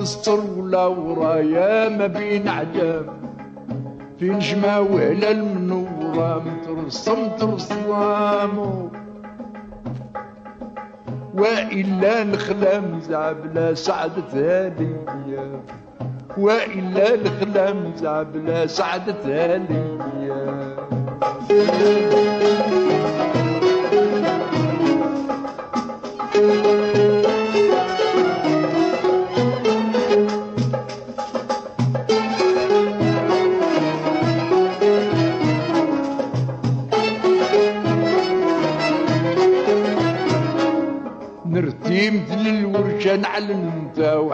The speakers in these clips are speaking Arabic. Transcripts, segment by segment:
قد الصرولة ورايا ما بين عجاب في نجمة وعلى المنورة مترسم ترسلام وإلا الخلام زعبلا سعدة هالية وإلا الخلام زعبلا سعدة هالية نرتي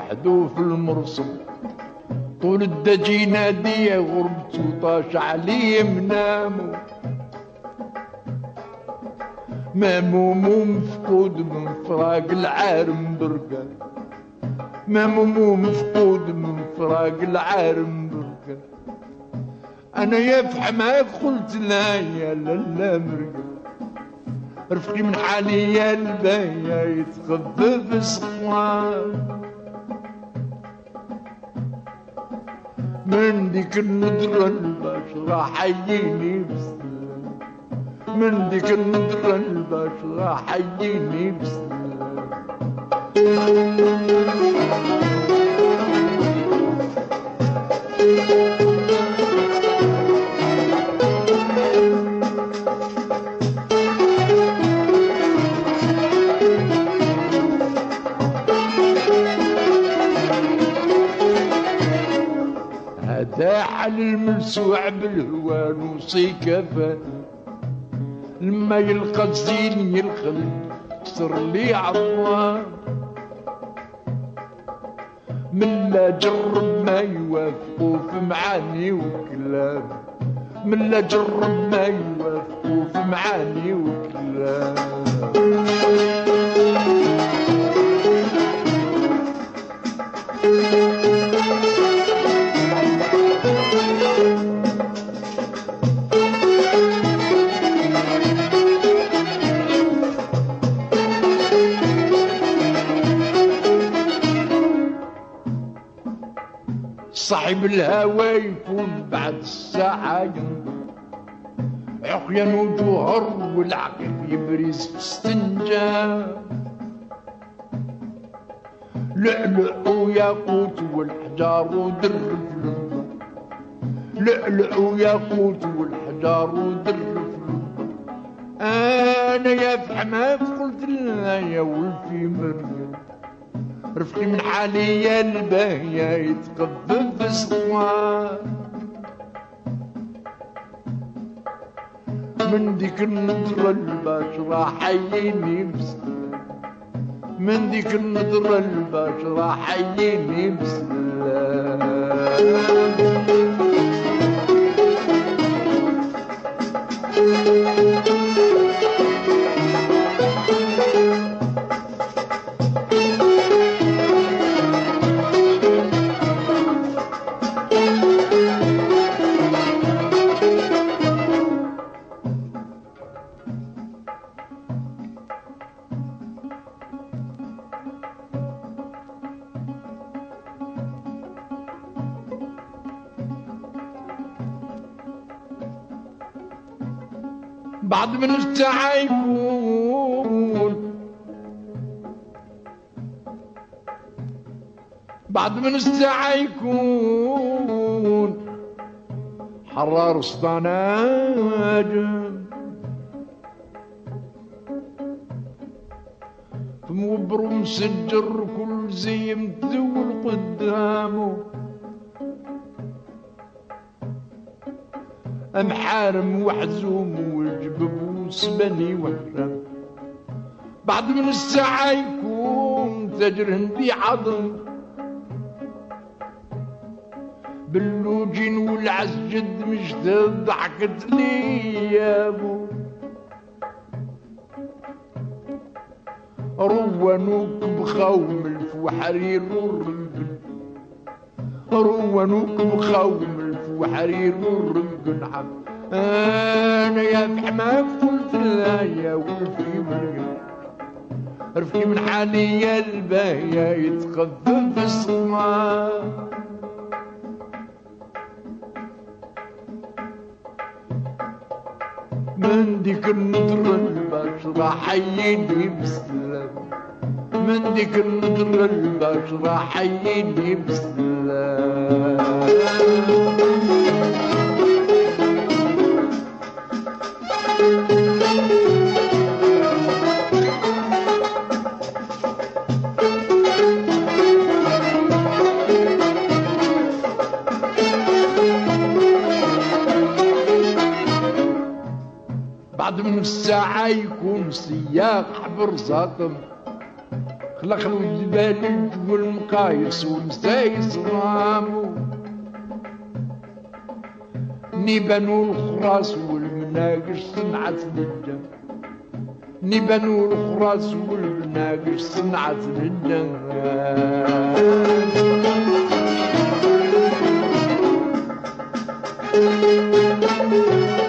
وحدو في المرسم طول الدجي نادية غربت وطاش علي منامو. مامومو مفقود من فراق العارم برقة مامومو مفقود من فراق العارم برقة أنا يا فحماك قلت لا يا لا مرقة رفقي من حالي يا البايا يتخفف الصواب من ديك الندرة البشرة حييني بسلام من ديك الندرة البشرة حييني بسلام على الملسوع بالهوان وصي كفن لما يلقى الزين يلقى صر لي عظام من لا جرب ما يوافقوا في معاني وكلام. من لا جرب ما يوافقوا في معاني وكلام. صاحب الهوى يكون بعد الساعة ينظر عقيا وجوهر والعقل يبرز في استنجاب لؤلؤ وياقوت والحجار ودر لؤلؤ وياقوت والحجار ودر أنا يا فحمات قلت لنا يا ولفي مريم رفقي من حالي يا الباهية يتقبل صواب من ديك النظرة البشرة حييني بسلام من ديك النظرة البشرة حييني بسلام بعد من الساعة يكون بعد من الساعة يكون حرار صداناجم موبر مسجر كل والزيم تزول قدامه. محارم وحزوم وسبني وحرام بعد من الساعة يكون تاجر هندي عظم. باللوجين والعسجد مجدد ضحكت لي يا أبو. روانوك بخوم الف وحرير والرمقن روانوك بخوم الف وحرير والرمقن عم أنا يا بحماك قلت لا يا مريم. رفقي من حالي يا الباهية يتخفف الصمام. من ديك النظرة البشرة حييني بسلام. من ديك النظرة البشرة حييني بسلام. الساعة يكون سياق حبر زاطم. خلق الجبال والمقايس والمسايس رامو نيبان والخراس والمناقش صنعة للجن نيبان والخراس والمناقش صنعة للجن بعد من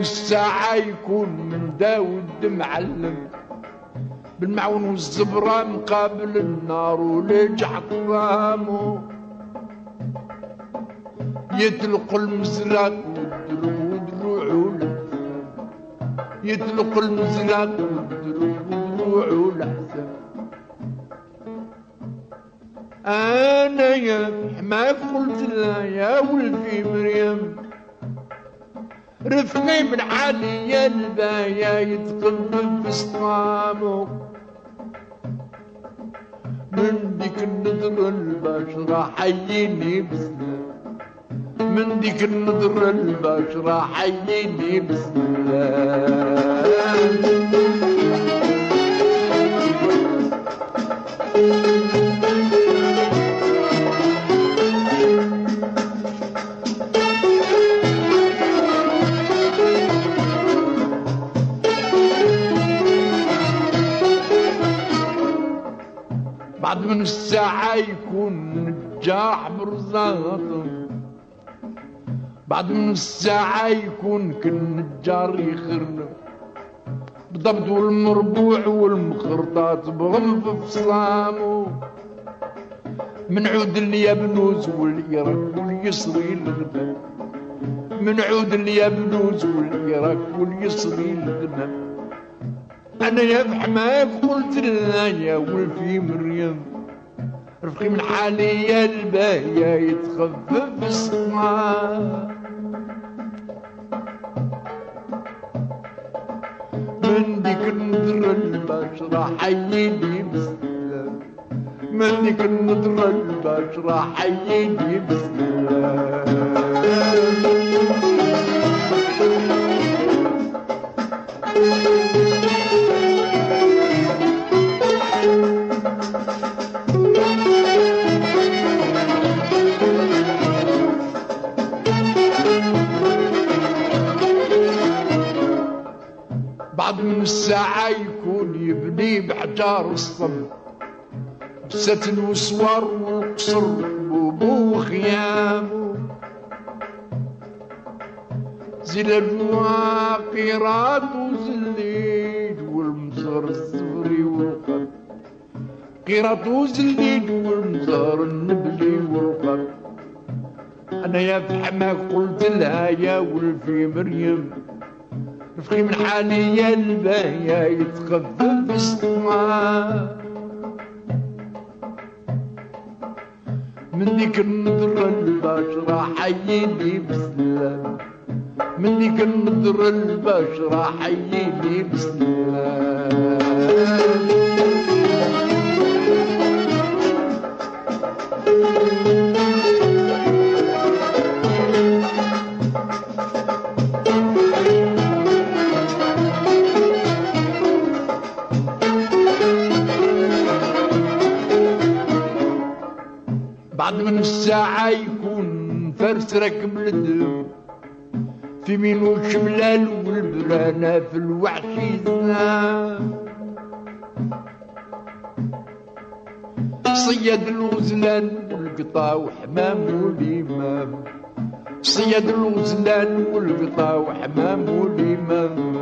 الساعة يكون من داود معلم. بالمعون والزبرة مقابل النار ولجع قوامه يطلق المزرق ودروع يطلق المزرق ودروع والحسن أنا يا ما قلت لا يا ولدي مريم. رفقي من حالي البايا يتقلب بسطامه. من ديك النظرة البشرة حييني بسلام من ديك النظرة البشرة حييني بسلام الساعة نجاح برزاط بعد من الساعة يكون كل نجار يخرن بالضبط والمربوع والمخرطات بغلف فصامو من عود اليابنوز واليرك واليسري الغنم من عود اليابنوز واليرك واليسري الغنم أنا يا بحماك قلت لنا يا ولفي مريم رفقي من حالي يا الباهية يتخفف السماء من ديك النظرة البشرة حييني بسلام من ديك النظرة البشرة حييني بسلام الساعة يكون يبني بحجار الصم بستن وسوار والقصر بوبو وخيامه زلال وقيرات وزليد والمزار الصفري والقرب قيرات وزليد والمزار النبلي والقرب أنا يا فحماك قلت لها يا ولفي مريم. رفقي من حالي يا الباهية يتخفف السماء من ديك النظرة البشرة حييني بسلام. من ديك النظرة البشرة حييني بسلام. من الساعة يكون فرس راكب الدم في مينو الشملال والبرانة في الوحش صياد الغزلان والقطا وحمام والإمام. صياد الغزلان والقطا وحمام والإمام.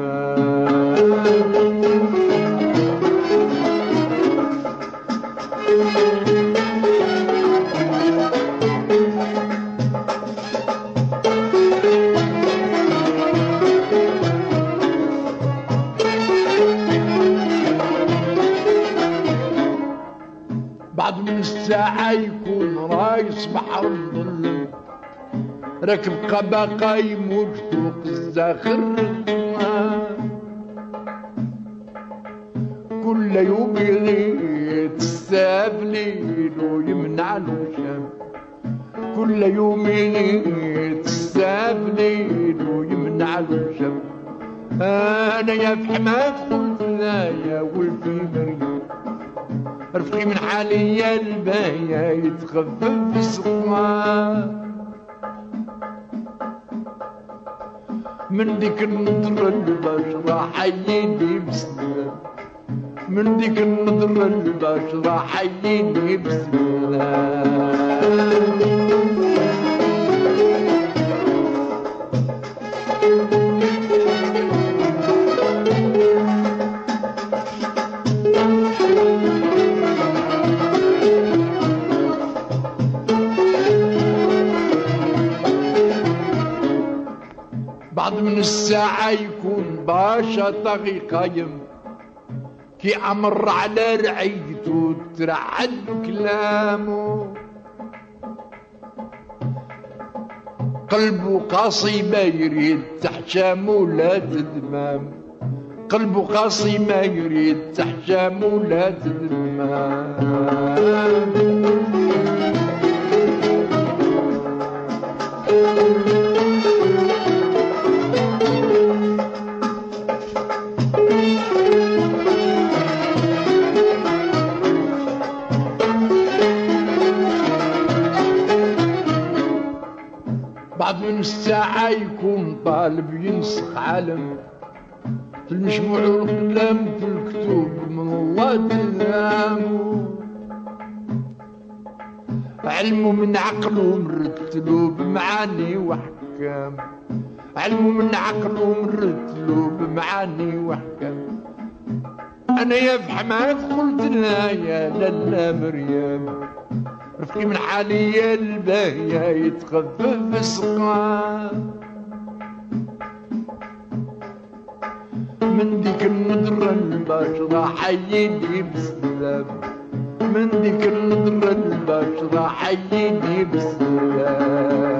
الساعة يكون رايس بحر الظل راكب قبا قايم وفتوق الزاخر كل يوم يغيت السافلين ويمنع الوشام كل يوم يغيت السافلين ويمنع الوشام أنا يا في حماك قلت لا يا مريم رفقي من حالي يا الباية يتخفف في السقما. من ديك النظرة البشرة حييني بسلام من ديك النظرة البشرة حييني بسلام من الساعة يكون باشا طغي قايم كي أمر على رعيته ترعد كلامه. قلبه قاسي ما يريد تحشام ولا تدمام قلبه قاسي ما يريد تحشام ولا تدمام طالب ينسخ عالم. في المجموع والقلم في الكتب من الله تلامه علمه من عقله مرتلو بمعاني وحكام علمه من عقله مرتلو بمعاني وحكام أنا يا في حماك قلت لها يا لالا مريم. رفقي من حالي يا الباهية يتخفف السقام ديك النظرة البشرة حييني بسلام. من ديك النظرة البشرة حييني بسلام.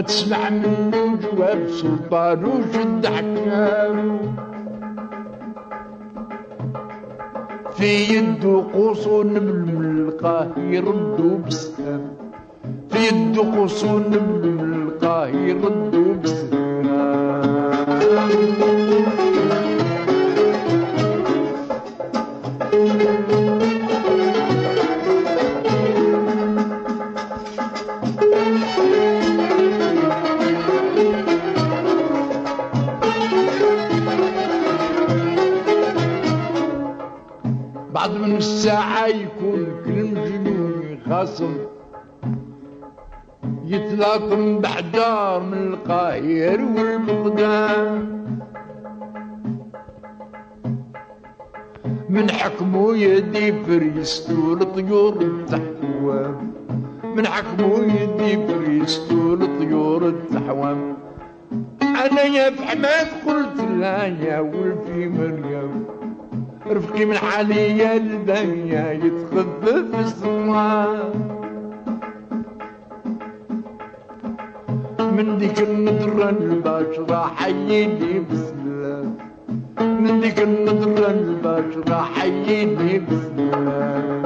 تسمع منه جواب سلطان وشد حكام في يده قوس ملقاه يردوا بسلام في يده قوس ملقاه يردوا من الساعة يكون كل مجنون خاصم. يتلاطم بحجار من القاهر والبغداد. من حكمه يدي فريستو الطيور التحوام من حكمه يدي فريستو الطيور التحوام أنا يا فحماد قلت لا يا ولفي مريم رفقي من حالي يا البنية يتخفف الصواب من ديك النظرة البشرة حييني بسلام من ديك النظرة البشرة حييني بسلام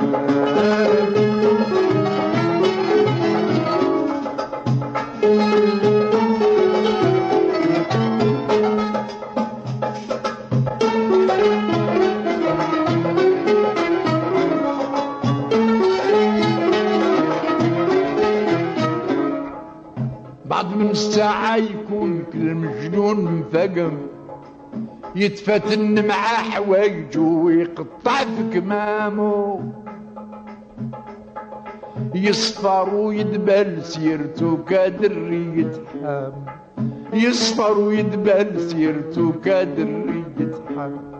من الساعة يكون كل مجنون منفقم يتفتن مع حوايجه ويقطع في كمامه يصفر ويدبل سيرته كادر يتحام يصفر ويدبل سيرته كادر يتحام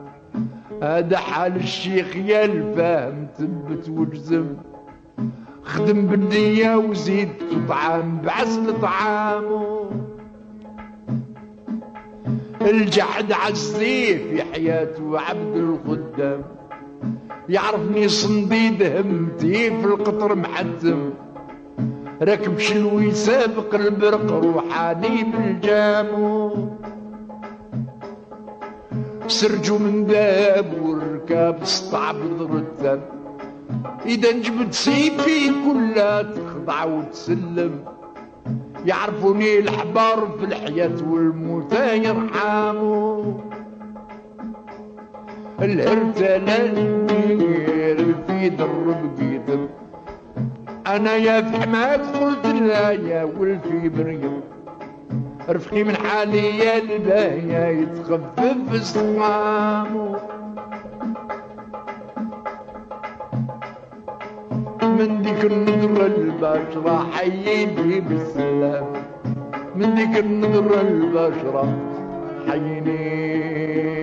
هذا حال الشيخ يا الفهم ثبت وجزم. خدم بالنية وزيد طعام بعسل طعامه. الجحد عالسيف يا حياته عبد الخدام. يعرفني صنديد همتي في القطر محتم. راكب شلوي سابق البرق روحاني بالجامو. سرجو من داب والركاب سطع بضرتم إذا نجبد سيفي كلها تخضع وتسلم. يعرفوني الحبار في الحياة والموت يرحموا الهرتلة الكبير في درب قيدم أنا يا في حماك قلت لا يا ولفي مريم رفقي من حالي يا الباية يتخفف استقامه من ديك النظرة البشرة حييني بالسلام. من ديك النظرة البشرة حييني.